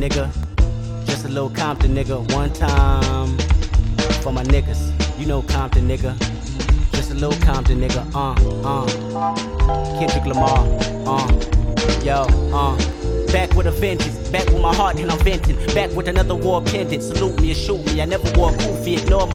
Nigga. Just a little Compton, nigga. One time for my niggas. You know Compton, nigga. Just a little Compton, nigga. Uh, uh. Kendrick Lamar. Uh. Yo, uh. Back with a vengeance, back with my heart and I'm venting. Back with another war pendant. Salute me and shoot me. I never wore a kufi, ignore